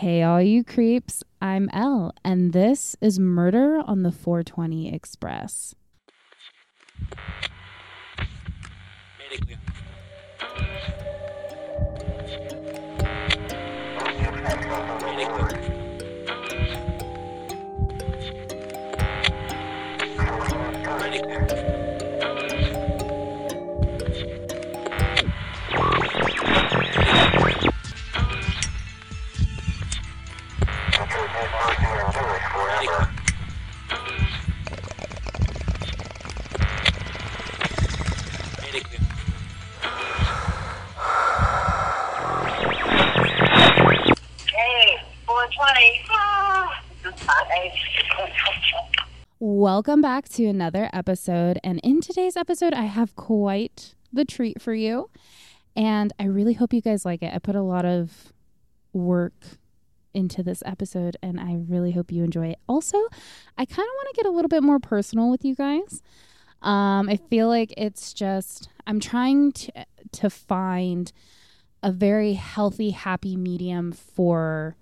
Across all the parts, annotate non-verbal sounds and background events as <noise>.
Hey, all you creeps, I'm Elle, and this is Murder on the 420 Express. Welcome back to another episode. And in today's episode, I have quite the treat for you. And I really hope you guys like it. I put a lot of work into this episode and I really hope you enjoy it. Also, I kind of want to get a little bit more personal with you guys. Um, I feel like it's just I'm trying to to find a very healthy, happy medium for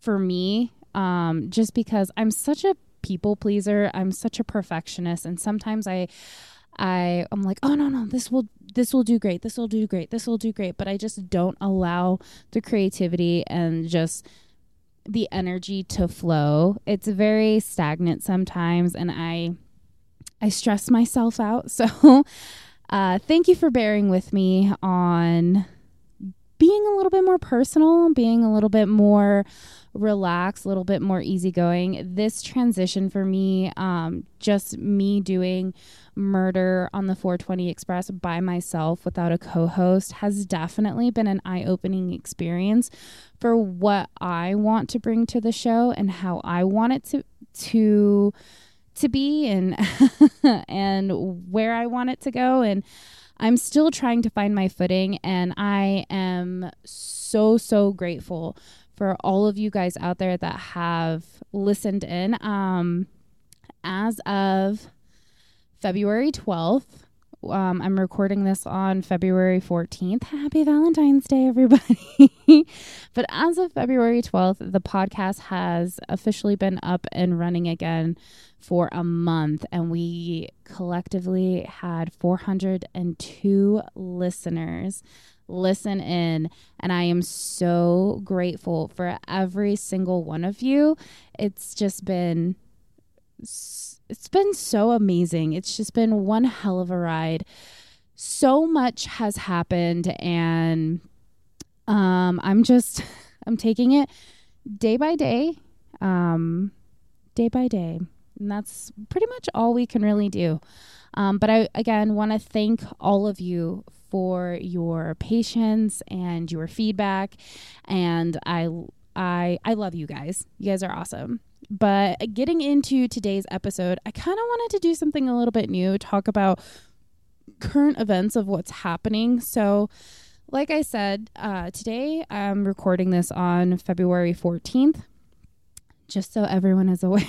for me. Um, just because I'm such a people pleaser, I'm such a perfectionist, and sometimes I I I'm like, oh no no, this will this will do great, this will do great, this will do great, but I just don't allow the creativity and just the energy to flow. It's very stagnant sometimes, and I I stress myself out. <laughs> So, uh, thank you for bearing with me on being a little bit more personal, being a little bit more relaxed, a little bit more easygoing. This transition for me, um, just me doing murder on the 420 Express by myself without a co host, has definitely been an eye opening experience for what I want to bring to the show and how I want it to. to to be and <laughs> and where I want it to go and I'm still trying to find my footing and I am so so grateful for all of you guys out there that have listened in um as of February 12th um, I'm recording this on February 14th. Happy Valentine's Day, everybody. <laughs> but as of February 12th, the podcast has officially been up and running again for a month, and we collectively had 402 listeners listen in. And I am so grateful for every single one of you. It's just been it's been so amazing. It's just been one hell of a ride. So much has happened and um I'm just <laughs> I'm taking it day by day. Um day by day. And that's pretty much all we can really do. Um, but I again want to thank all of you for your patience and your feedback and I I I love you guys. You guys are awesome. But getting into today's episode, I kind of wanted to do something a little bit new, talk about current events of what's happening. So, like I said, uh, today I'm recording this on February 14th, just so everyone is <laughs> aware.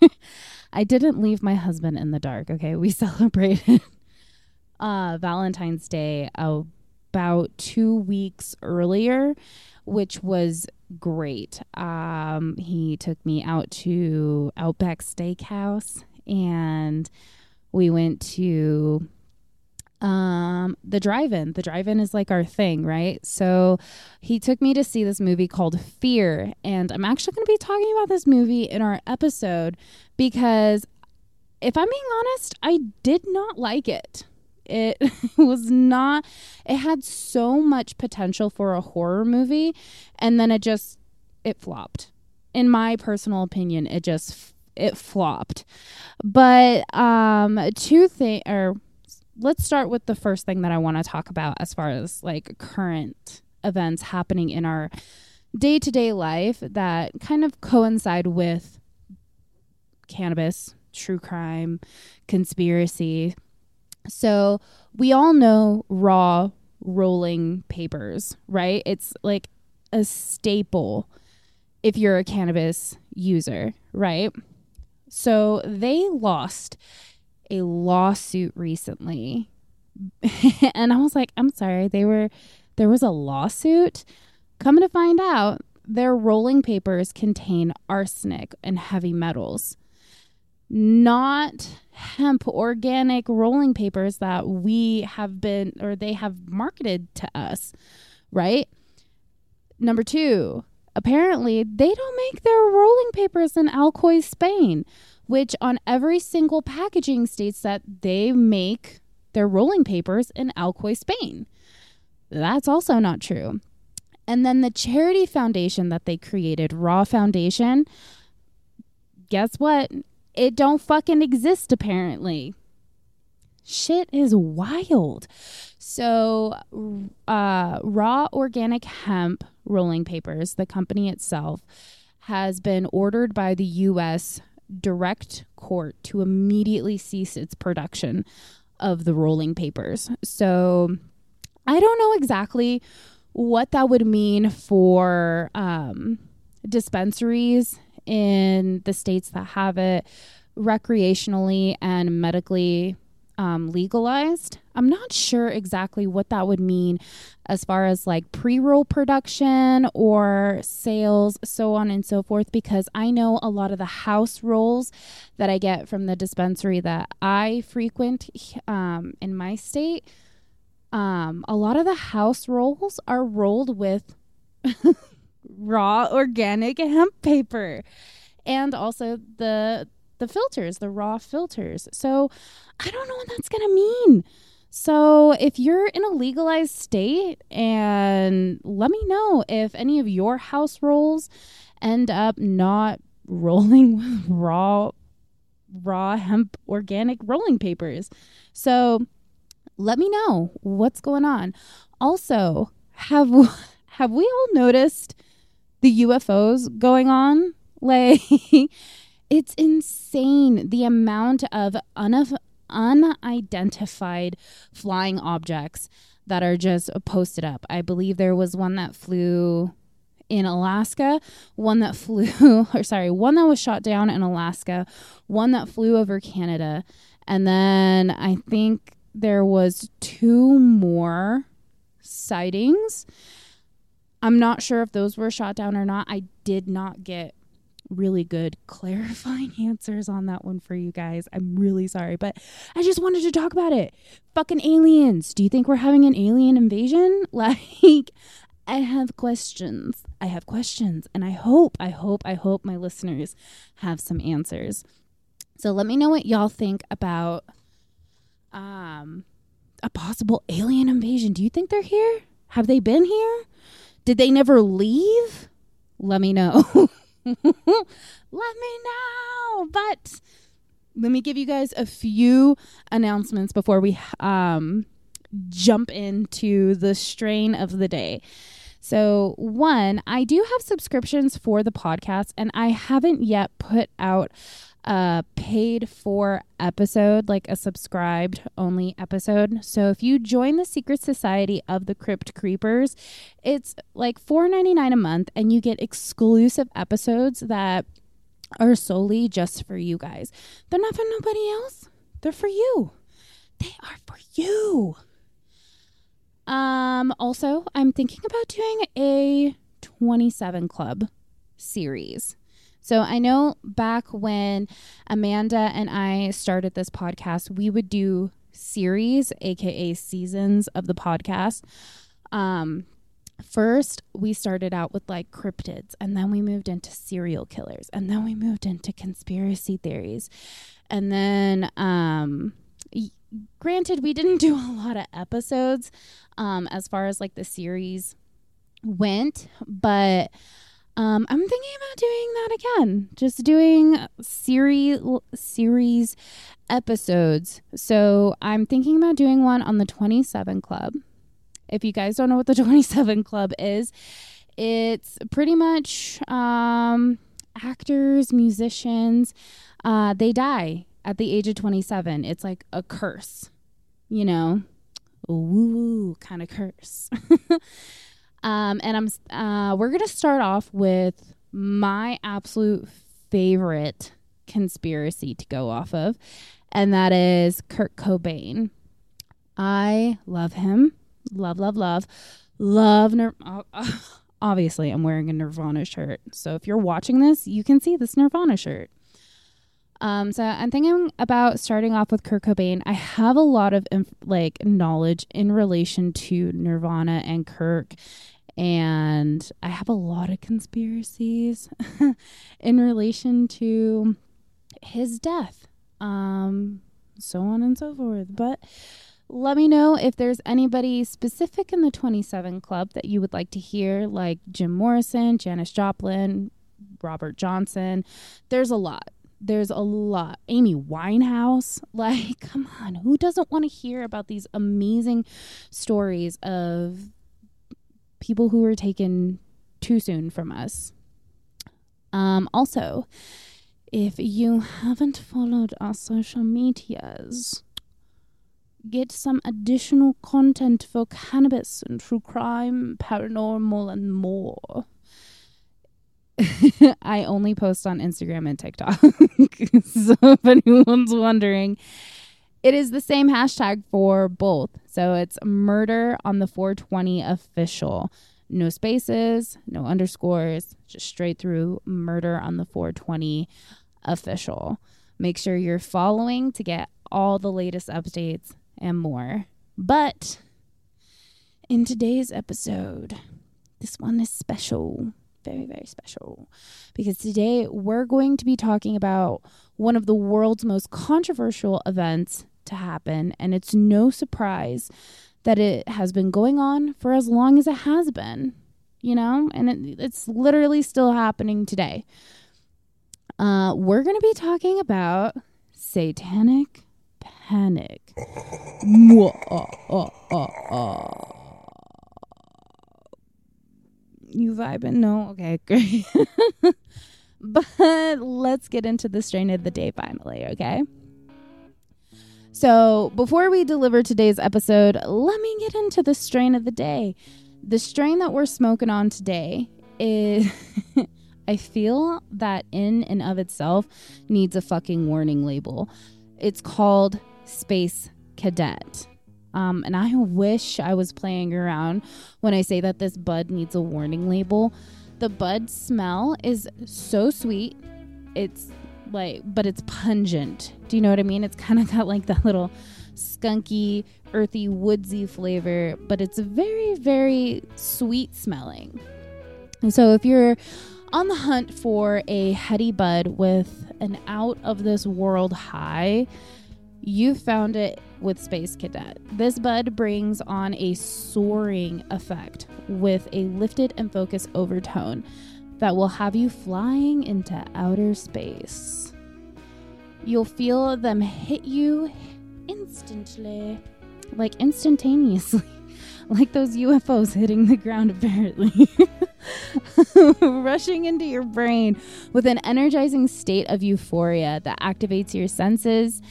<laughs> I didn't leave my husband in the dark, okay? We <laughs> celebrated uh, Valentine's Day about two weeks earlier, which was great. Um, he took me out to Outback Steakhouse and we went to um the drive-in. The drive-in is like our thing right? So he took me to see this movie called fear and i'm actually going to be talking about this movie in our episode because if i'm being honest i did not like it. It <laughs> was not it had so much potential for a horror movie and then it just it flopped. In my personal opinion it just it flopped. But um two things or let's start with the first thing that i want to talk about as far as like current events happening in our day-to-day life that kind of coincide with cannabis true crime conspiracy so we all know raw rolling papers, right? It's like a staple if you're a cannabis user, right? So they lost a lawsuit recently. <laughs> and I was like, I'm sorry, they were there was a lawsuit. Coming to find out, their rolling papers contain arsenic and heavy metals, not hemp organic rolling papers that we have been or they have marketed to us, right? Number two, apparently they don't make their rolling papers in Alcoy, Spain, which on every single packaging states that they make their rolling papers in Alcoy, Spain. That's also not true. And then the charity foundation that they created, Raw Foundation, guess what? It don't fucking exist apparently. Shit is wild. So, uh, Raw Organic Hemp Rolling Papers, the company itself, has been ordered by the U.S. direct court to immediately cease its production of the rolling papers. So, I don't know exactly what that would mean for um, dispensaries in the states that have it recreationally and medically um, legalized. I'm not sure exactly what that would mean as far as like pre roll production or sales, so on and so forth, because I know a lot of the house rolls that I get from the dispensary that I frequent um, in my state um, a lot of the house rolls are rolled with <laughs> raw organic hemp paper and also the the filters the raw filters. So i don't know what that's gonna mean so if you're in a legalized state and let me know if any of your house rolls end up not <laughs> rolling with raw raw hemp organic rolling papers so let me know what's going on. Also, have <laughs> have we all noticed the UFOs going on? <laughs> Like it's insane the amount of unaf- unidentified flying objects that are just posted up. I believe there was one that flew in Alaska, one that flew, <laughs> or sorry, one that was shot down in Alaska, one that flew over Canada, and then I think there was two more sightings. I'm not sure if those were shot down or not. I did not get really good <laughs> clarifying answers on that one for you guys. I'm really sorry, but I just wanted to talk about it. Fucking aliens. Do you think we're having an alien invasion? <laughs> Like I have questions. I have questions and I hope, I hope, I hope my listeners have some answers. So let me know what y'all think about um, a possible alien invasion. Do you think they're here? Have they been here? Did they never leave? Let me know. <laughs> <laughs> let me know. But let me give you guys a few announcements before we um, jump into the strain of the day. So, one, I do have subscriptions for the podcast, and I haven't yet put out a paid for episode, like a subscribed only episode. So if you join the Secret Society of the Crypt Creepers, it's like $4.99 a month and you get exclusive episodes that are solely just for you guys. They're not for nobody else. They're for you. They are for you. Um also, I'm thinking about doing a 27 club series. So I know back when Amanda and I started this podcast, we would do series, aka seasons of the podcast. Um, first we started out with like cryptids and then we moved into serial killers and then we moved into conspiracy theories and then um granted we didn't do a lot of episodes um as far as like the series went but um, I'm thinking about doing that again. Just doing series series episodes. So I'm thinking about doing one on the 27 Club. If you guys don't know what the <laughs> 27 Club is, it's pretty much um, actors, musicians. Uh, they die at the age of 27. It's like a curse, you know, a woo kind of curse. <laughs> Um, and I'm uh, we're gonna start off with my absolute favorite conspiracy to go off of, and that is Kurt Cobain. I love him, love, love, love, love. Nir- <laughs> obviously I'm wearing a Nirvana shirt. So if you're watching this, you can see this Nirvana shirt. Um, so I'm thinking about starting off with Kurt Cobain. I have a lot of inf- like knowledge in relation to Nirvana and Kirk, and I have a lot of conspiracies <laughs> in relation to his death, um, so on and so forth. But let me know if there's anybody specific in the 27 Club that you would like to hear, like Jim Morrison, Janis Joplin, Robert Johnson. There's a lot. There's a lot. Amy Winehouse. <laughs> Like, come on. Who doesn't want to hear about these amazing stories of people who were taken too soon from us? Um, also, if you haven't followed our social medias, get some additional content for cannabis and true crime, paranormal, and more. <laughs> I only post on Instagram and TikTok. <laughs> so if anyone's wondering, it is the same hashtag for both. So it's murder on the 420 official. No spaces, no underscores, just straight through murder on the 420 official. Make sure you're following to get all the latest updates and more. But in today's episode, this one is special. Very, very special. Because today we're going to be talking about one of the world's most controversial events to happen. And it's no surprise that it has been going on for as long as it has been, you know, and it, it's literally still happening today. Uh, we're going to be talking about satanic panic. You vibing? No? Okay, <laughs> great. but let's get into the strain of the day finally, okay? So, before we deliver today's episode, let me get into the strain of the day. The strain that we're smoking on today is. <laughs> I feel that in and of itself needs a fucking warning label. It's called Space Cadet. Um, and I wish I was playing around when I say that this bud needs a warning label. The bud smell is so sweet. It's like, but it's pungent. Do you know what I mean? It's kind of got like that little skunky, earthy, woodsy flavor, but it's very, very sweet smelling. And so if you're on the hunt for a heady bud with an out of this world high, you found it with Space Cadet. This bud brings on a soaring effect with a lifted and focused overtone that will have you flying into outer space. You'll feel them hit you instantly, like instantaneously, <laughs> like those UFOs hitting the ground, apparently. <laughs> Rushing into your brain with an energizing state of euphoria that activates your senses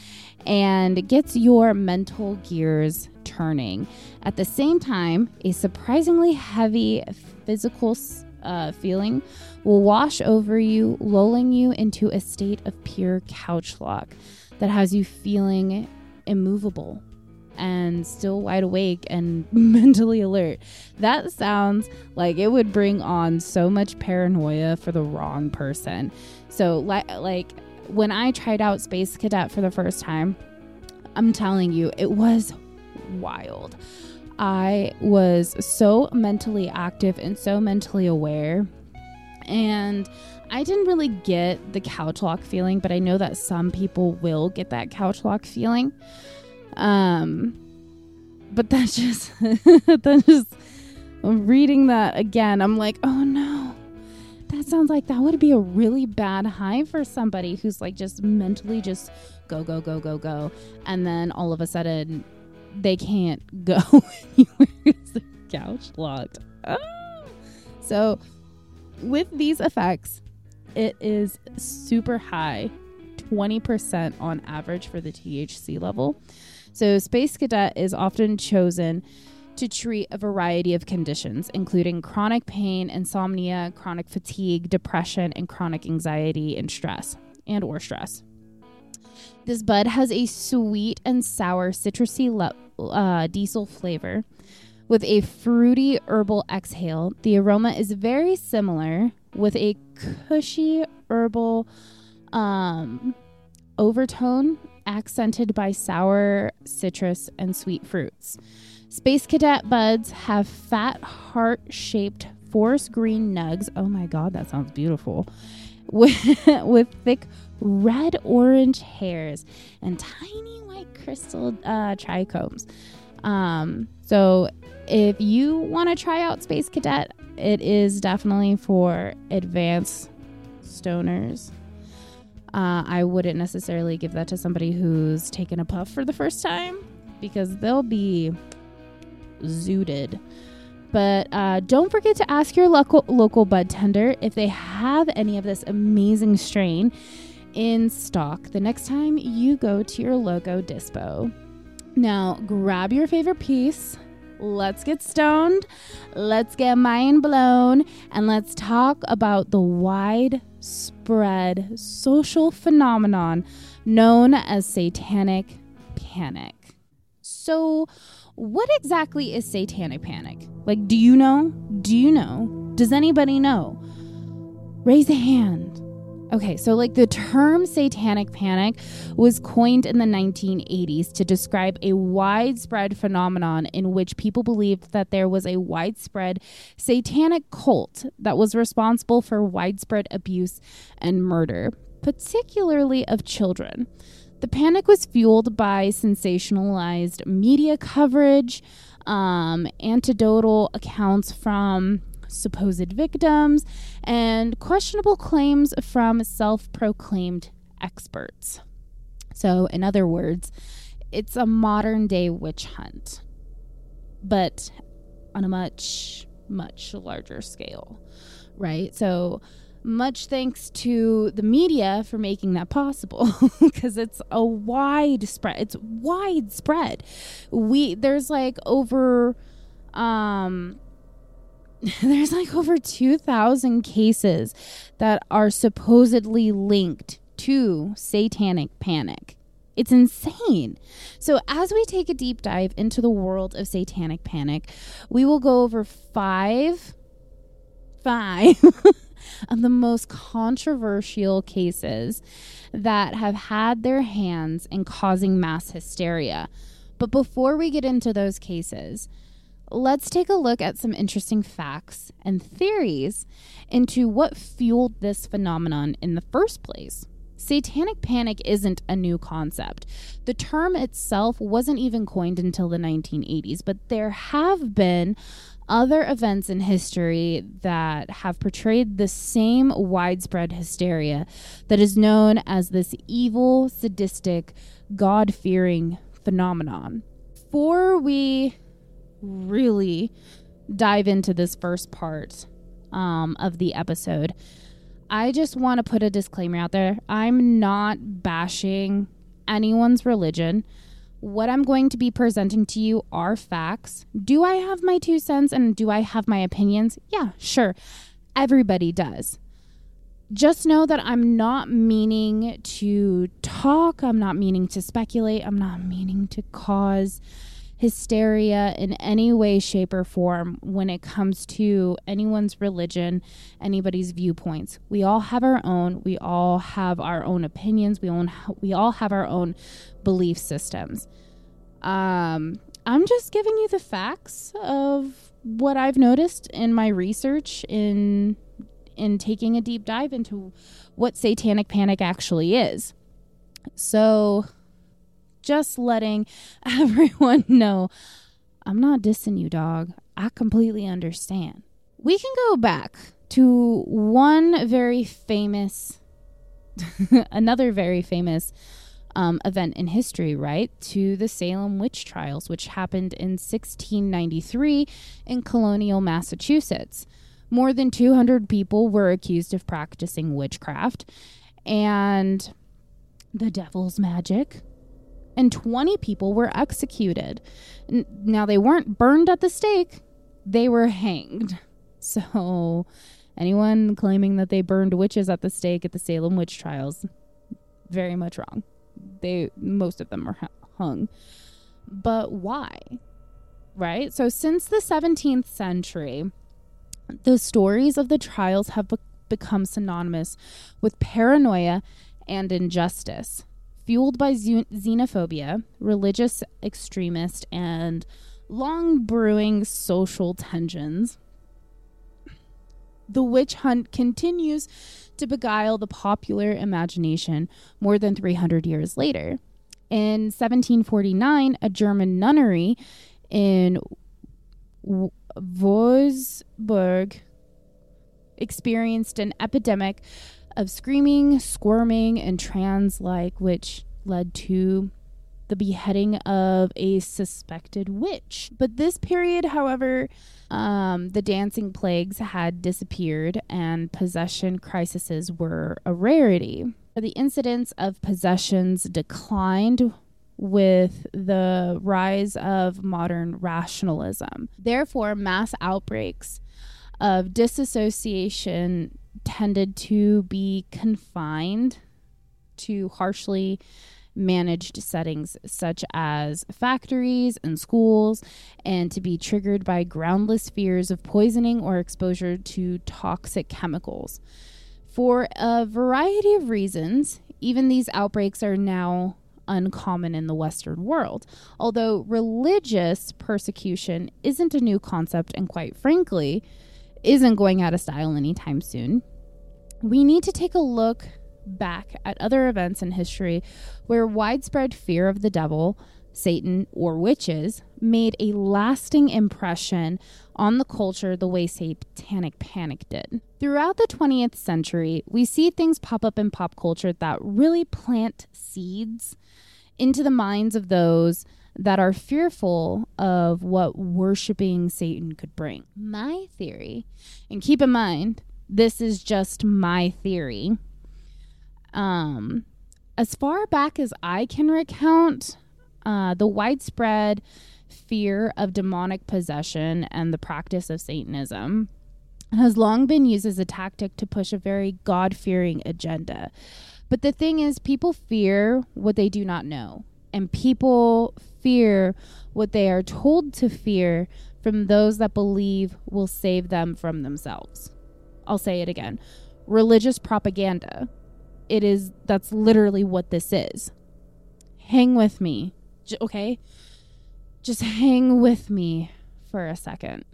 and gets your mental gears turning. At the same time, a surprisingly heavy physical uh, feeling will wash over you, lulling you into a state of pure couch lock that has you feeling immovable and still wide awake and <laughs> mentally alert. That sounds like it would bring on so much paranoia for the wrong person. So, like, like when I tried out Space Cadet for the first time, I'm telling you, it was wild. I was so mentally active and so mentally aware. And I didn't really get the couch lock feeling, but I know that some people will get that couch lock feeling. Um, but that's <laughs> just, that's just reading that again. I'm like, oh no, that sounds like that would be a really bad high for somebody who's like just mentally just go, go, go, go, go. And then all of a sudden they can't go <laughs> the couch locked. Ah. So, with these effects, it is super high 20% on average for the THC level. So, Space Cadet is often chosen to treat a variety of conditions, including chronic pain, insomnia, chronic fatigue, depression, and chronic anxiety and stress, and or stress. This bud has a sweet and sour citrusy le- uh, diesel flavor with a fruity herbal exhale. The aroma is very similar with a cushy herbal um, overtone accented by sour citrus and sweet fruits. Space Cadet buds have fat heart shaped forest green nugs. Oh my god, that sounds beautiful. <laughs> With, with thick red orange hairs and tiny white crystal uh, trichomes. Um, so if you want to try out Space Cadet, it is definitely for advanced stoners. Uh, I wouldn't necessarily give that to somebody who's taken a puff for the first time because they'll be zooted. But uh, don't forget to ask your local local bud tender if they have any of this amazing strain in stock the next time you go to your logo dispo. Now, grab your favorite piece. Let's get stoned. Let's get mind blown. And let's talk about the widespread social phenomenon known as satanic panic. So, what exactly is satanic panic? Like, do you know? Do you know? Does anybody know? Raise a hand. Okay, so like the term satanic panic was coined in the 1980s to describe a widespread phenomenon in which people believed that there was a widespread satanic cult that was responsible for widespread abuse and murder, particularly of children. The panic was fueled by sensationalized media coverage, um, anecdotal accounts from supposed victims, and questionable claims from self proclaimed experts. So, in other words, it's a modern day witch hunt, but on a much, much larger scale, right? So, much thanks to the media for making that possible <laughs> because it's a widespread it's widespread we there's like over um <laughs> there's like over 2000 cases that are supposedly linked to satanic panic it's insane. So, as we take a deep dive into the world of satanic panic, we will go over five, five <laughs> of the most controversial cases that have had their hands in causing mass hysteria. But before we get into those cases, let's take a look at some interesting facts and theories into what fueled this phenomenon in the first place. Satanic panic isn't a new concept. The term itself wasn't even coined until the 1980s, but there have been other events in history that have portrayed the same widespread hysteria that is known as this evil, sadistic, God fearing phenomenon. Before we really dive into this first part um, of the episode, I just want to put a disclaimer out there. I'm not bashing anyone's religion. What I'm going to be presenting to you are facts. Do I have my two cents and do I have my opinions? Yeah, sure. Everybody does. Just know that I'm not meaning to talk, I'm not meaning to speculate, I'm not meaning to cause hysteria in any way, shape, or form when it comes to anyone's religion, anybody's viewpoints. We all have our own. We all have our own opinions. We own. We all have our own belief systems. Um, I'm just giving you the facts of what I've noticed in my research in in taking a deep dive into what satanic panic actually is. So just letting <laughs> everyone know I'm not dissing you, dog. I completely understand. We can go back to one very famous, <laughs> another very famous um, event in history, right? To the Salem witch trials, which happened in 1693 in colonial Massachusetts. More than 200 people were accused of practicing witchcraft and the devil's magic and 20 people were executed. N- now, they weren't burned at the stake, they were hanged. <laughs> So, anyone claiming that they burned witches at the stake at the Salem witch trials, very much wrong. They most of them were hung. But why? right? So, since the 17th century, the stories of the trials have be- become synonymous with paranoia and injustice, fueled by xenophobia, religious extremist, and long brewing social tensions. The witch hunt continues to beguile the popular imagination more than 300 years later. In 1749, a German nunnery in W- Wolfsburg experienced an epidemic of screaming, squirming, and trans like, which led to the beheading of a suspected witch. But this period, however, um, the dancing plagues had disappeared and possession crises were a rarity. The incidence of possessions declined with the rise of modern rationalism. Therefore, mass outbreaks of disassociation tended to be confined to harshly managed settings such as factories and schools, and to be triggered by groundless fears of poisoning or exposure to toxic chemicals. For a variety of reasons, even these outbreaks are now uncommon in the Western world. Although religious persecution isn't a new concept, and quite frankly, isn't going out of style anytime soon, we need to take a look back at other events in history where widespread fear of the devil, Satan, or witches made a lasting impression on the culture the way Satanic Panic did. Throughout the 20th century, we see things pop up in pop culture that really plant seeds into the minds of those that are fearful of what worshiping Satan could bring. My theory, and keep in mind, this is just my theory. Um, as far back as I can recount, uh, the widespread fear of demonic possession and the practice of Satanism has long been used as a tactic to push a very God fearing agenda. But the thing is, people fear what they do not know, and people fear what they are told to fear from those that believe will save them from themselves. I'll say it again religious propaganda. It is, that's literally what this is. Hang with me, J- okay? Just hang with me for a second.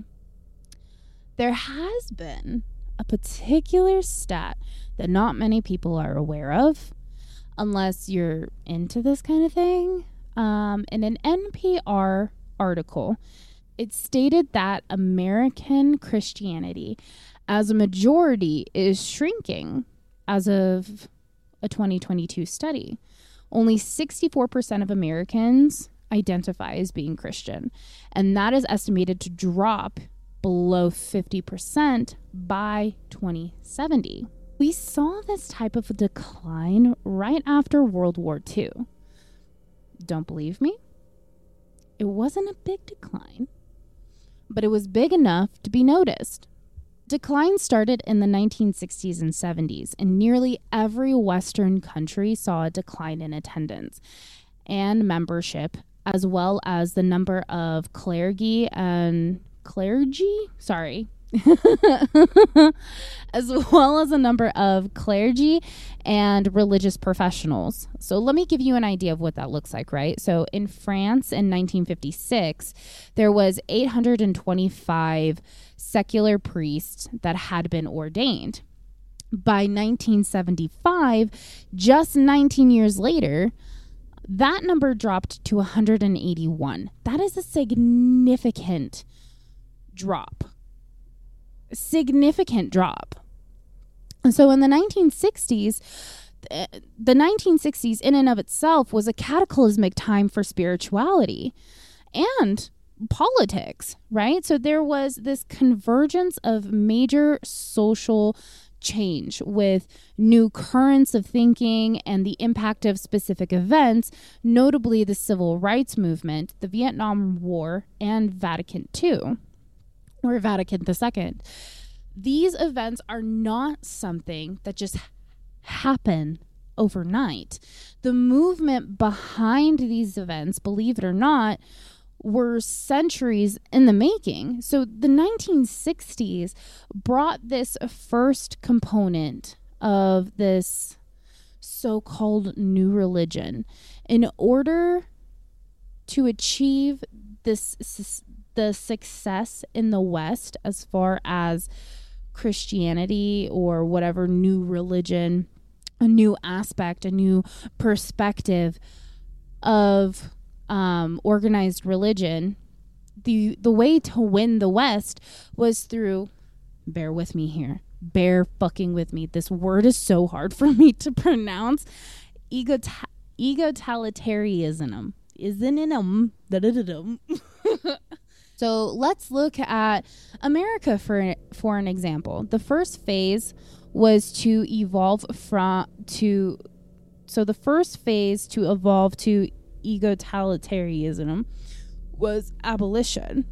There has been a particular stat that not many people are aware of, unless you're into this kind of thing. Um, in an NPR article, it stated that American Christianity as a majority is shrinking as of a 2022 study. Only 64% of Americans identify as being Christian, and that is estimated to drop below 50% by 2070. We saw this type of decline right after World War II. Don't believe me? It wasn't a big decline, but it was big enough to be noticed. Decline started in the 1960s and 70s, and nearly every Western country saw a decline in attendance and membership, as well as the number of clergy and clergy, sorry, <laughs> as well as a number of clergy and religious professionals. So let me give you an idea of what that looks like, right? So in France in 1956, there was 825 secular priests that had been ordained. By 1975, just 19 years later, that number dropped to 181. That is a significant drop. Significant drop. So in the 1960s, th- the 1960s in and of itself was a cataclysmic time for spirituality and politics, right? So there was this convergence of major social change with new currents of thinking and the impact of specific events, notably the civil rights movement, the Vietnam War, and Vatican II or Vatican II. These events are not something that just happen overnight. The movement behind these events, believe it or not, were centuries in the making. So the 1960s brought this first component of this so called new religion in order to achieve this the success in the west as far as christianity or whatever new religion a new aspect a new perspective of um, organized religion the the way to win the west was through bear with me here bear fucking with me. This word is so hard <laughs> for me to pronounce. Egot- egotalitarianism. Isn't it um. <laughs> so let's look at america for for an example the first phase was to evolve from to so the first phase to evolve to egotalitarianism was abolition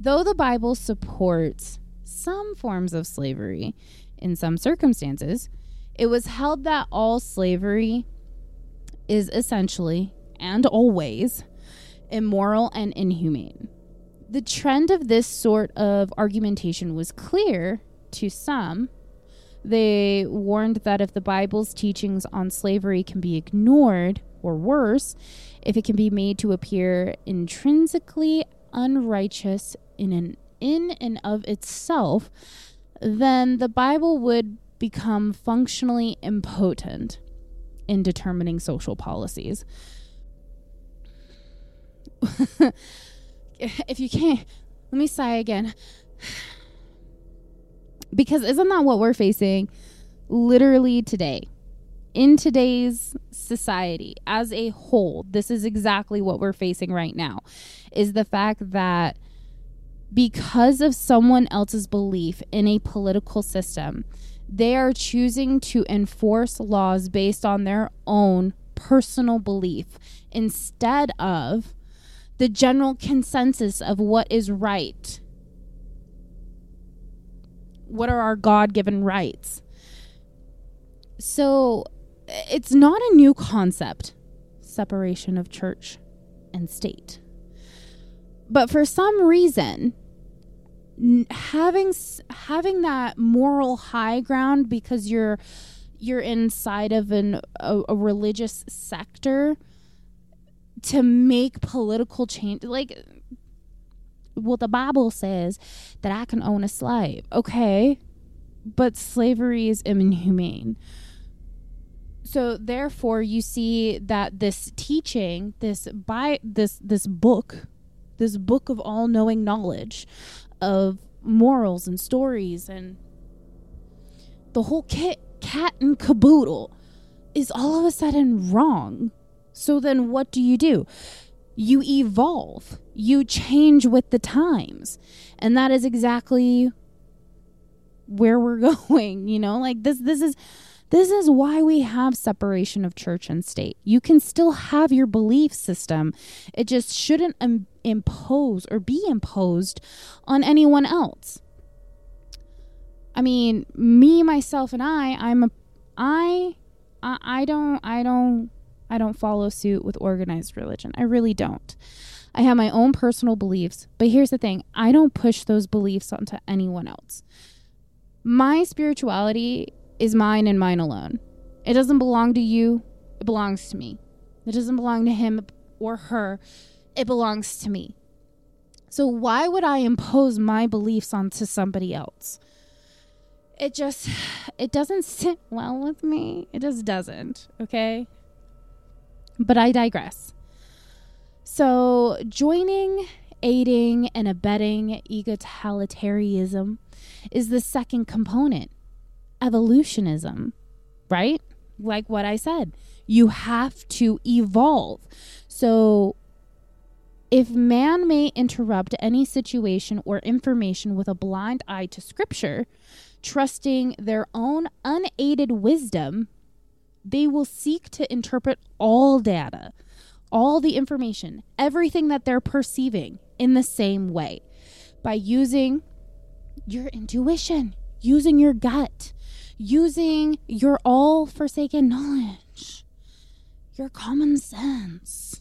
though the bible supports some forms of slavery in some circumstances it was held that all slavery is essentially and always immoral and inhumane. The trend of this sort of argumentation was clear to some. They warned that if the Bible's teachings on slavery can be ignored, or worse, if it can be made to appear intrinsically unrighteous in an in and of itself, then the Bible would become functionally impotent in determining social policies. <laughs> if you can't, let me sigh again. Because isn't that what we're facing literally today? In today's society as a whole, this is exactly what we're facing right now is the fact that because of someone else's belief in a political system, they are choosing to enforce laws based on their own personal belief instead of the general consensus of what is right. What are our God given rights? So it's not a new concept separation of church and state. But for some reason, having having that moral high ground because you're you're inside of an a, a religious sector to make political change like well the bible says that i can own a slave okay? But slavery is inhumane. So therefore you see that this teaching this by this this book this book of all-knowing knowledge of morals and stories and the whole kit cat and caboodle is all of a sudden wrong so then what do you do you evolve you change with the times and that is exactly where we're <laughs> going you know like this this is this is why we have separation of church and state. You can still have your belief system. It just shouldn't Im- impose or be imposed on anyone else. I mean, me myself and I, I'm a I I, I don't I don't I don't follow suit with organized religion. I really don't. I have my own personal beliefs, but here's the thing, I don't push those beliefs onto anyone else. My spirituality is mine and mine alone. It doesn't belong to you, it belongs to me. It doesn't belong to him or her, it belongs to me. So why would I impose my beliefs onto somebody else? It just <sighs> it doesn't sit well with me. It just doesn't, okay? But I digress. So, joining, aiding, and abetting egalitarianism is the second component evolutionism, right? Like what I said, you have to evolve. So, if man may interrupt any situation or information with a blind eye to scripture, trusting their own unaided wisdom, they will seek to interpret all data, all the information, everything that they're perceiving in the same way by using your intuition, using your gut, using your all forsaken knowledge, your common sense.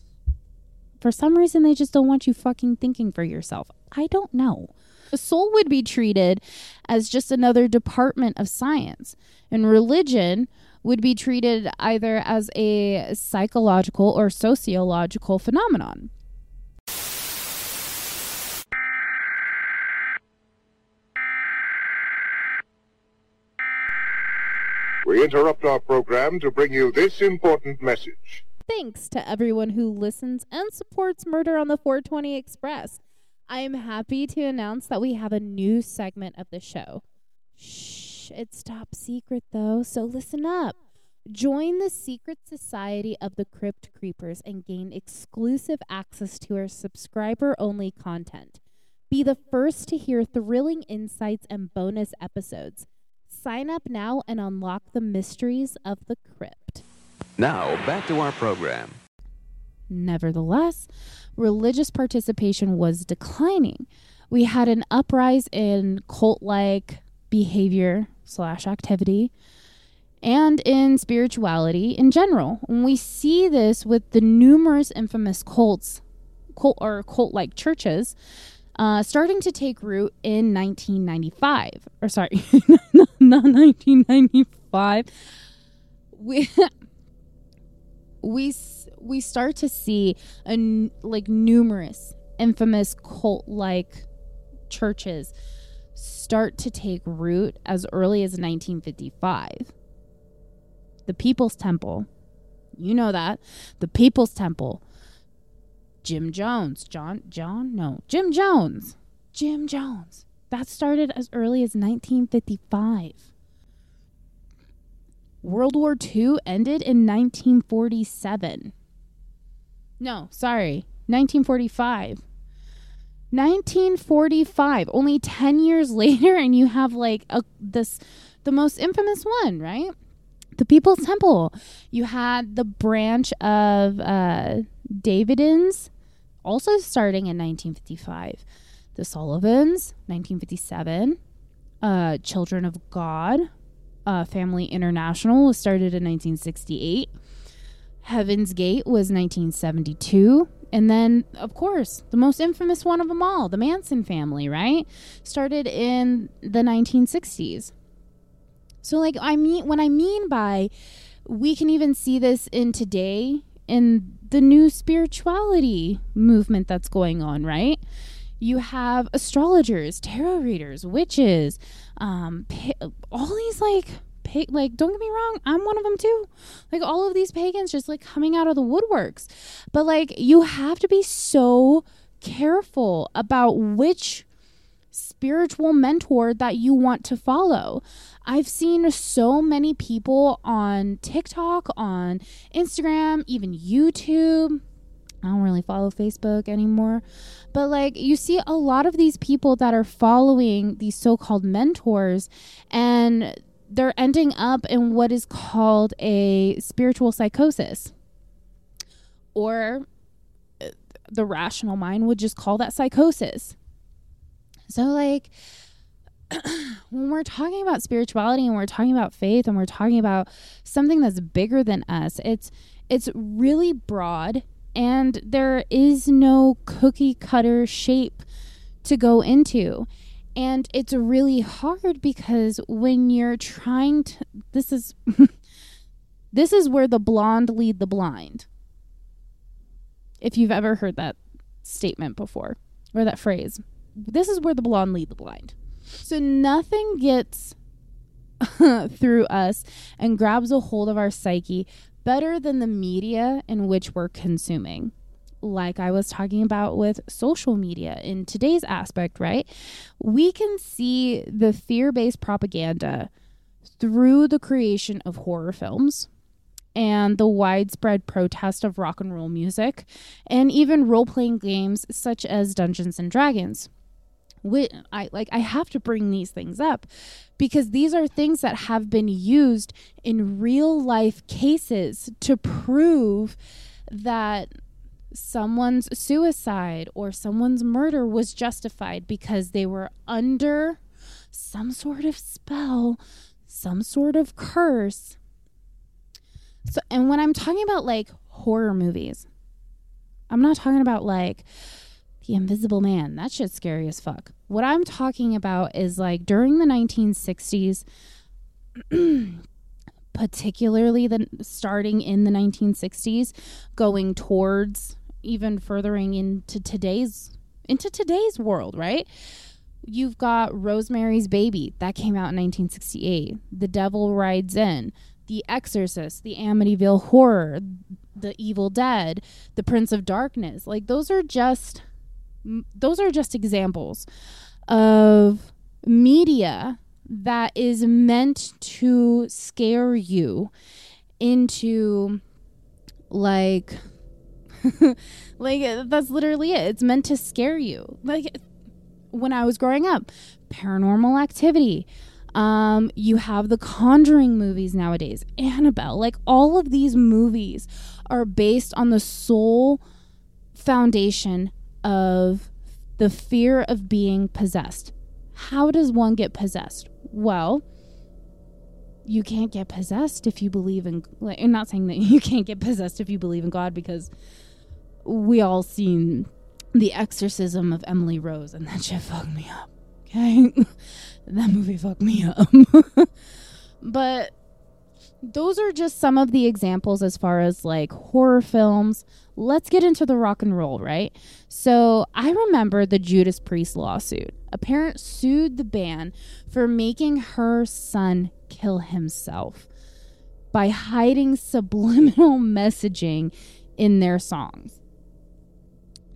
For some reason, they just don't want you fucking thinking for yourself. I don't know. The soul would be treated as just another department of science, and religion would be treated either as a psychological or sociological phenomenon. We interrupt our program to bring you this important message. Thanks to everyone who listens and supports Murder on the 420 Express. I am happy to announce that we have a new segment of the show. Shh, it's top secret though, so listen up. Join the secret society of the Crypt Creepers and gain exclusive access to our subscriber only content. Be the first to hear thrilling insights and bonus episodes. Sign up now and unlock the mysteries of the crypt. Now, back to our program. Nevertheless, religious participation was declining. We had an uprise in cult like behavior slash activity and in spirituality in general. And we see this with the numerous infamous cults, cult or cult like churches, uh, starting to take root in 1995. Or sorry, <laughs> not 1995. We <laughs> we we start to see a n- like numerous infamous cult like churches start to take root as early as 1955 the people's temple you know that. The people's temple. Jim jones john john no jim jones jim jones. That started as early as 1955 World War II ended in 1947. No, sorry, 1945. 1945, only 10 years <laughs> later, and you have like a, this, the most infamous one, right? The People's Temple. You had the branch of uh, Davidians, also starting in 1955. The Sullivanians, 1957. Uh, Children of God, uh, Family International was started in 1968. Heaven's Gate was 1972. And then, of course, the most infamous one of them all, the Manson family, right? Started in the 1960s. So, like, I mean, when I mean by we can even see this in today in the new spirituality movement that's going on, right? You have astrologers, tarot readers, witches, um, all these like, like don't get me wrong, I'm one of them too. Like all of these pagans just like coming out of the woodworks, but like you have to be so careful about which spiritual mentor that you want to follow. I've seen so many people on TikTok, on Instagram, even YouTube. I don't really follow Facebook anymore. But like you see a lot of these people that are following these so-called mentors and they're ending up in what is called a spiritual psychosis. Or uh, the rational mind would just call that psychosis. So like <clears throat> when we're talking about spirituality and we're talking about faith and we're talking about something that's bigger than us, it's it's really broad and there is no cookie cutter shape to go into. And it's really hard because when you're trying to this is <laughs> this is where the blonde lead the blind. If you've ever heard that statement before or that phrase. This is where the blonde lead the blind. So nothing gets <laughs> through us and grabs a hold of our psyche better than the media in which we're consuming. Like I was talking about with social media in today's aspect, right? We can see the fear based propaganda through the creation of horror films and the widespread protest of rock and roll music and even role playing games such as Dungeons and Dragons. Whi- I like I have to bring these things up because these are things that have been used in real life cases to prove that someone's suicide or someone's murder was justified because they were under some sort of spell, some sort of curse. So and when I'm talking about like horror movies, I'm not talking about like the invisible man. That shit's scary as fuck. What I'm talking about is like during the 1960s, <clears throat> particularly the starting in the 1960s, going towards even furthering into today's into today's world, right? You've got Rosemary's Baby that came out in 1968. The Devil Rides In, The Exorcist, The Amityville Horror, The Evil Dead, The Prince of Darkness. Like those are just those are just examples of media that is meant to scare you into like <laughs> like that's literally it. It's meant to scare you. Like when i was growing up paranormal activity. Um you have the conjuring movies nowadays annabelle. Like all of these movies are based on the sole foundation of the fear of being possessed. How does one get possessed? Well you can't get possessed if you believe in like i'm not saying that <laughs> you can't get possessed if you believe in god because we all seen the exorcism of emily rose and that <laughs> shit fucked me up okay? <laughs> That movie fucked me up. <laughs> But those are just some of the examples as far as like horror films. Let's get into the rock and roll right? So i remember the judas priest lawsuit. A parent sued the band for making her son kill himself by hiding subliminal messaging in their songs.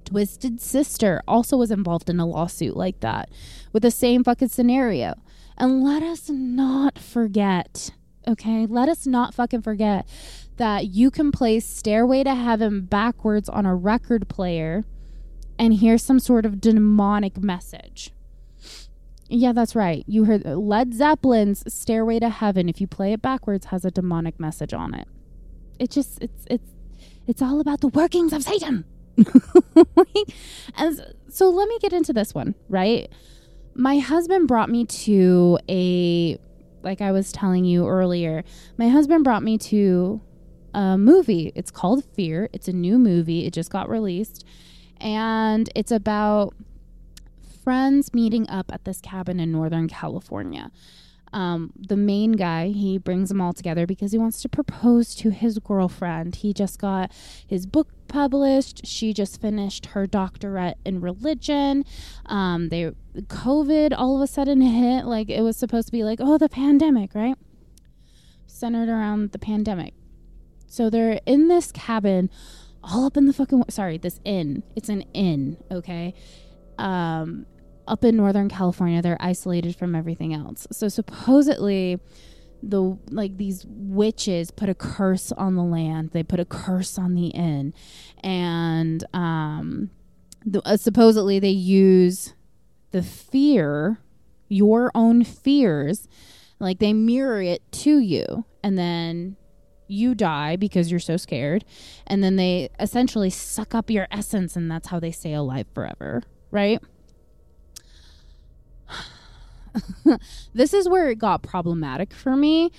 Twisted Sister also was involved in a lawsuit like that with the same fucking scenario. And let us not forget, okay? Let us not fucking forget that you can play Stairway to Heaven backwards on a record player and hear some sort of demonic message. Yeah, that's right. You heard Led Zeppelin's Stairway to Heaven if you play it backwards has a demonic message on it. It just it's it's it's all about the workings of Satan. <laughs> and so let me get into this one, right? My husband brought me to a like I was telling you earlier. My husband brought me to a movie. It's called Fear. It's a new movie. It just got released. And it's about friends meeting up at this cabin in Northern California. Um, the main guy, he brings them all together because he wants to propose to his girlfriend. He just got his book published. She just finished her doctorate in religion. Um, they COVID all of a sudden hit. Like it was supposed to be like, oh, the pandemic, right? Centered around the pandemic. So they're in this cabin, all up in the fucking sorry, this inn. It's an inn, okay? Um, up in Northern California, they're isolated from everything else. So supposedly the like these witches put a curse on the land. They put a curse on the inn, and um, the, uh, supposedly they use the fear, your own fears, like they mirror it to you, and then you die because you're so scared, and then they essentially suck up your essence, and that's how they stay alive forever, right? <laughs> this is where it got problematic for me.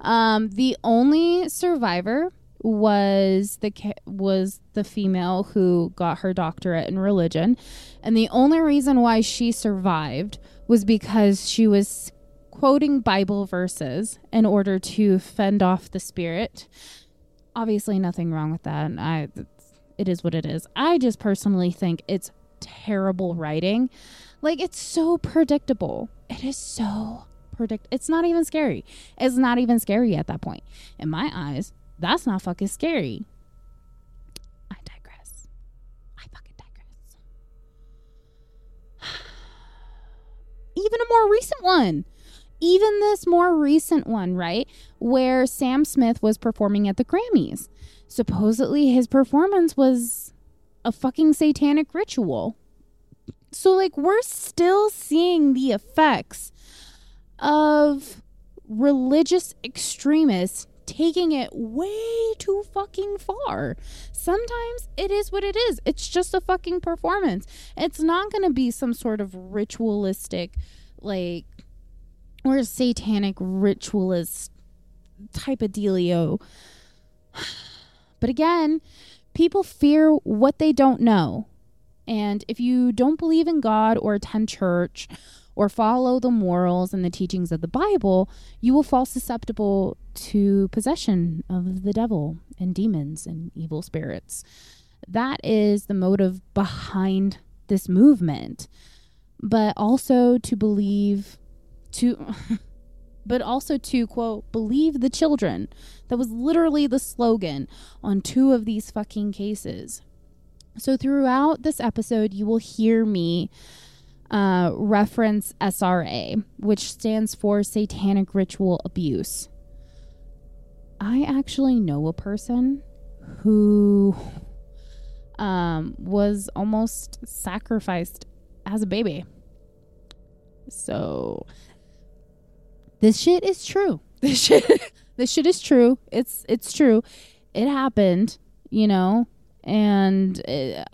Um, the only survivor was the was the female who got her doctorate in religion, and the only reason why she survived was because she was quoting Bible verses in order to fend off the spirit. Obviously, nothing wrong with that. I, it is what it is. I just personally think it's terrible writing. Like it's so predictable. It is so predict. It's not even scary. It's not even scary at that point. In my eyes, that's not fucking scary. I digress. I fucking digress. <sighs> Even a more recent one. Even this more recent one, right? Where Sam Smith was performing at the Grammys. Supposedly his performance was a fucking satanic ritual. So, like, we're still seeing the effects of religious extremists taking it way too fucking far. Sometimes it is what it is. It's just a fucking performance. It's not going to be some sort of ritualistic, like, or satanic ritualist type of dealio. <sighs> But again, People fear what they don't know. And if you don't believe in God or attend church or follow the morals and the teachings of the Bible, you will fall susceptible to possession of the devil and demons and evil spirits. That is the motive behind this movement. But also to believe to <laughs> but also to quote believe the children. That was literally the slogan on two of these fucking cases. So throughout this episode, you will hear me uh, reference SRA, which stands for Satanic Ritual Abuse. I actually know a person who um, was almost sacrificed as a baby. So this shit is true. <laughs> This shit this shit is true. It's it's true. It happened, you know, and it,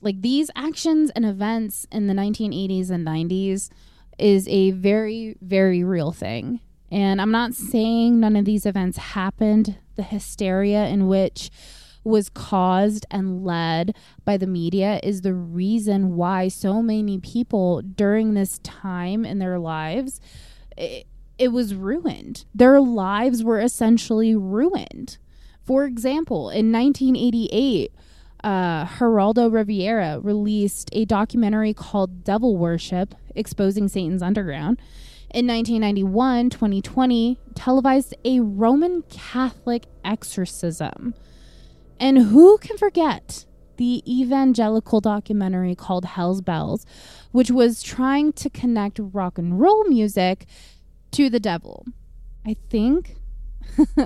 like these actions and events in the 1980s and 90s is a very very real thing. And I'm not saying none of these events happened. The hysteria in which was caused and led by the media is the reason why so many people during this time in their lives it, it was ruined. Their lives were essentially ruined. For example, in 1988, uh, Geraldo Rivera released a documentary called Devil Worship Exposing Satan's Underground. In 1991, 2020 televised a Roman Catholic exorcism. And who can forget the evangelical documentary called Hell's Bells, which was trying to connect rock and roll music to the devil? I think <laughs>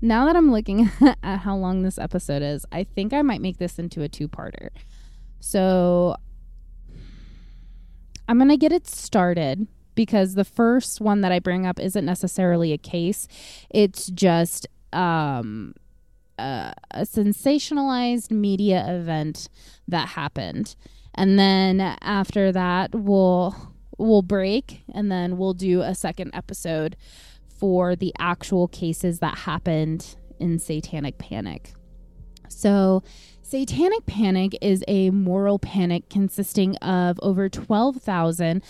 now that I'm looking <laughs> at how long this episode is, I think I might make this into a two parter. So I'm going to get it started because the first one that I bring up isn't necessarily a case, it's just um, a, a sensationalized media event that happened. And then after that, we'll we'll break and then we'll do a second episode for the actual cases that happened in Satanic Panic. So, Satanic Panic is a moral panic consisting of over 12,000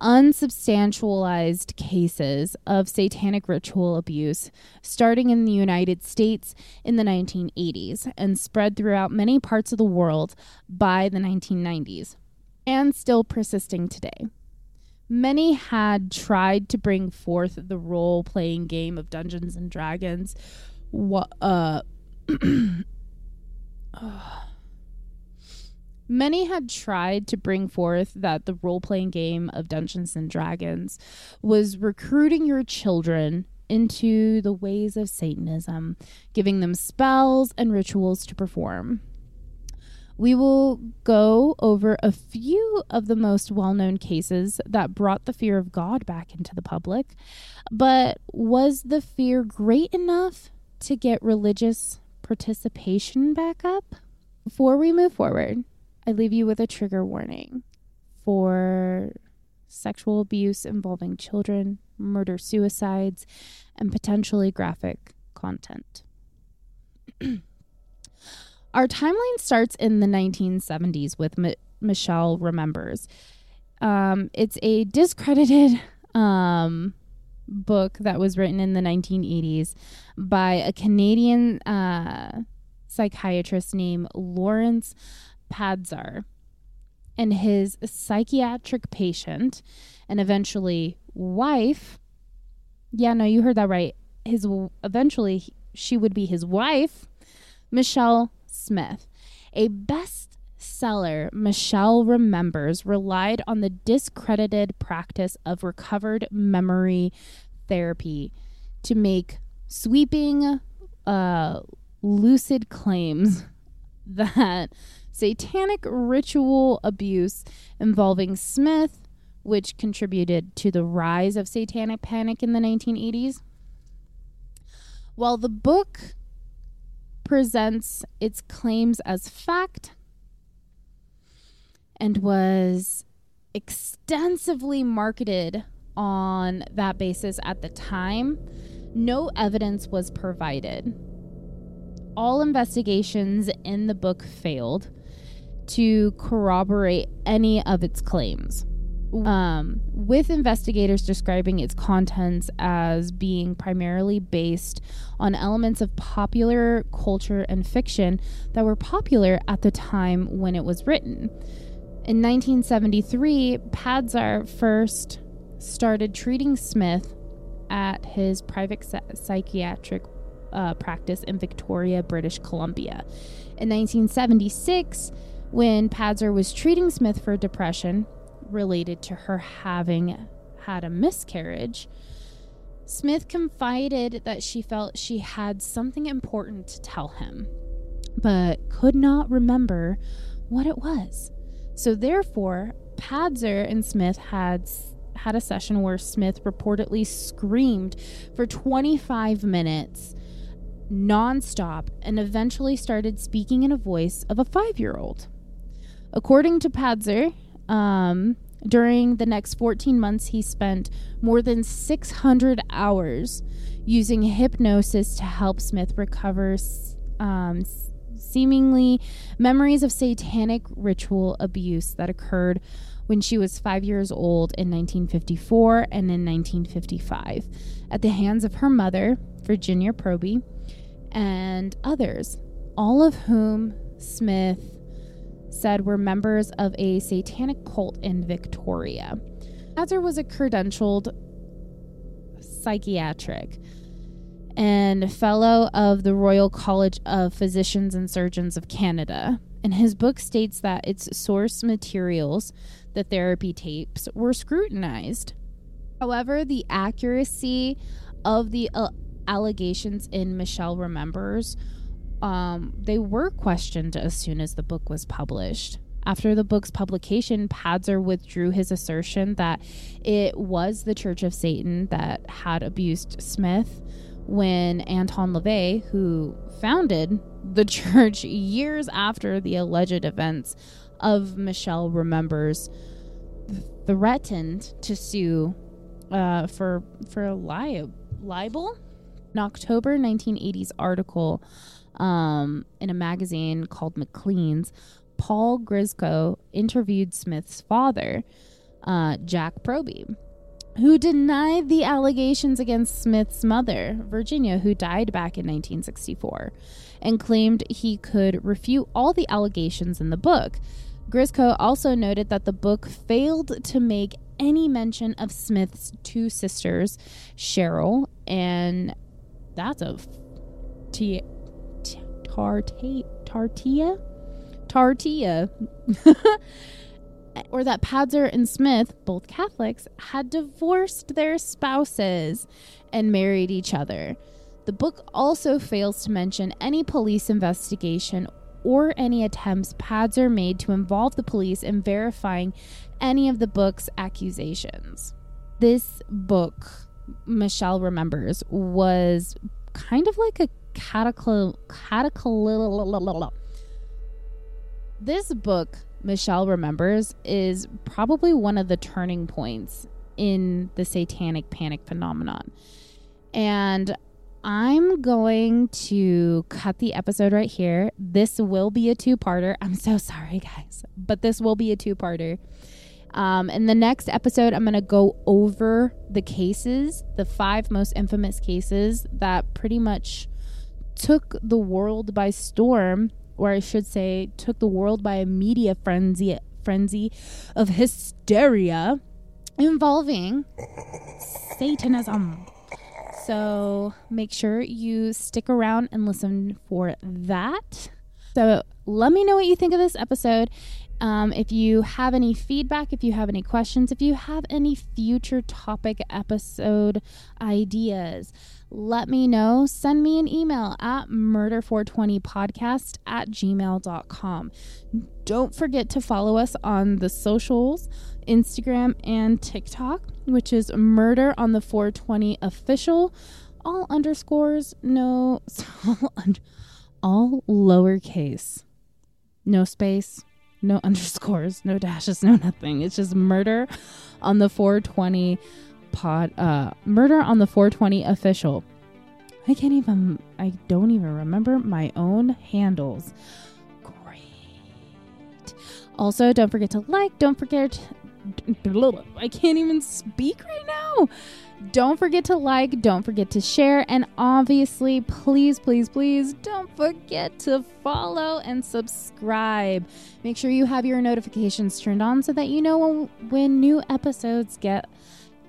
unsubstantialized cases of satanic ritual abuse starting in the United States in the 1980s and spread throughout many parts of the world by the 1990s and still persisting today. Many had tried to bring forth the role playing game of Dungeons and Dragons. What, uh, <clears throat> Many had tried to bring forth that the role playing game of Dungeons and Dragons was recruiting your children into the ways of Satanism, giving them spells and rituals to perform. We will go over a few of the most well known cases that brought the fear of God back into the public. But was the fear great enough to get religious participation back up? Before we move forward, I leave you with a trigger warning for sexual abuse involving children, murder suicides, and potentially graphic content. <clears throat> Our timeline starts in the 1970s with M- Michelle Remembers. Um, it's a discredited um, book that was written in the 1980s by a Canadian uh, psychiatrist named Lawrence Pazder and his psychiatric patient and eventually wife. Yeah, no, you heard that right. His eventually she would be his wife, Michelle Smith. A bestseller, Michelle Remembers relied on the discredited practice of recovered memory therapy to make sweeping, uh, lucid claims <laughs> that satanic ritual abuse involving Smith, which contributed to the rise of satanic panic in the 1980s. While the book presents its claims as fact and was extensively marketed on that basis at the time, no evidence was provided all investigations in the book failed to corroborate any of its claims. Um, with investigators describing its contents as being primarily based on elements of popular culture and fiction that were popular at the time when it was written. In 1973, Pazder first started treating Smith at his private psychiatric uh, practice in Victoria, British Columbia. In 1976, when Pazder was treating Smith for depression related to her having had a miscarriage, Smith confided that she felt she had something important to tell him, but could not remember what it was. So therefore, Pazder and Smith had had a session where Smith reportedly screamed for 25 minutes nonstop and eventually started speaking in a voice of a 5-year-old. According to Pazder, um, during the next 14 months, he spent more than 600 hours using hypnosis to help Smith recover um, seemingly memories of satanic ritual abuse that occurred when she was five years old in 1954 and in 1955 at the hands of her mother, Virginia Proby, and others, all of whom Smith said were members of a satanic cult in Victoria. Pazder was a credentialed psychiatric and fellow of the Royal College of Physicians and Surgeons of Canada. And his book states that its source materials, the therapy tapes, were scrutinized. However, the accuracy of the uh, allegations in Michelle Remembers um, they were questioned as soon as the book was published. After the book's publication, Pazder withdrew his assertion that it was the Church of Satan that had abused Smith when Anton LaVey, who founded the <laughs> church years after the alleged events of Michelle Remembers, threatened to sue uh, for for li- libel. An October 1980s article um, in a magazine called Maclean's, Paul Grescoe interviewed Smith's father, uh, Jack Proby, who denied the allegations against Smith's mother, Virginia, who died back in 1964, and claimed he could refute all the allegations in the book. Grescoe also noted that the book failed to make any mention of Smith's two sisters, Cheryl and that's a T Tarta- Tartia? Tartia. <laughs> or that Pazder and Smith, both Catholics, had divorced their spouses and married each other. The book also fails to mention any police investigation or any attempts Pazder made to involve the police in verifying any of the book's accusations. This book, Michelle remembers, was kind of like a cataclysm. Catacl- this book, Michelle remembers, is probably one of the turning points in the satanic panic phenomenon. And I'm going to cut the episode right here. This will be a two parter. I'm so sorry, guys, but this will be a two parter. Um, in the next episode, I'm going to go over the cases, the five most infamous cases that pretty much took the world by storm, or I should say, took the world by a media frenzy, frenzy of hysteria involving Satanism. So make sure you stick around and listen for that. So let me know what you think of this episode. Um, if you have any feedback, if you have any questions, if you have any future topic episode ideas, let me know. Send me an email at murder420podcast at gmail.com. Don't forget to follow us on the socials Instagram and TikTok, which is murder on the 420 official. All underscores, no, <laughs> all, under, all lowercase, no space, no <laughs> underscores, no dashes, no nothing. It's just murder on the 420 pod, uh, murder on the 420 official. I can't even, I don't even remember my own handles. Great. Also, don't forget to like, don't forget, I can't even speak right now. Don't forget to like, don't forget to share, and obviously, please, please, please don't forget to follow and subscribe. Make sure you have your notifications turned on so that you know when, new episodes get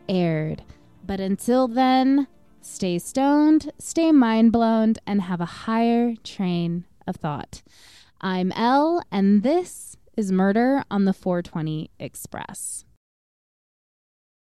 aired. But until then, stay stoned, stay mind blown, and have a higher train of thought. I'm Elle, and this is Murder on the 420 Express.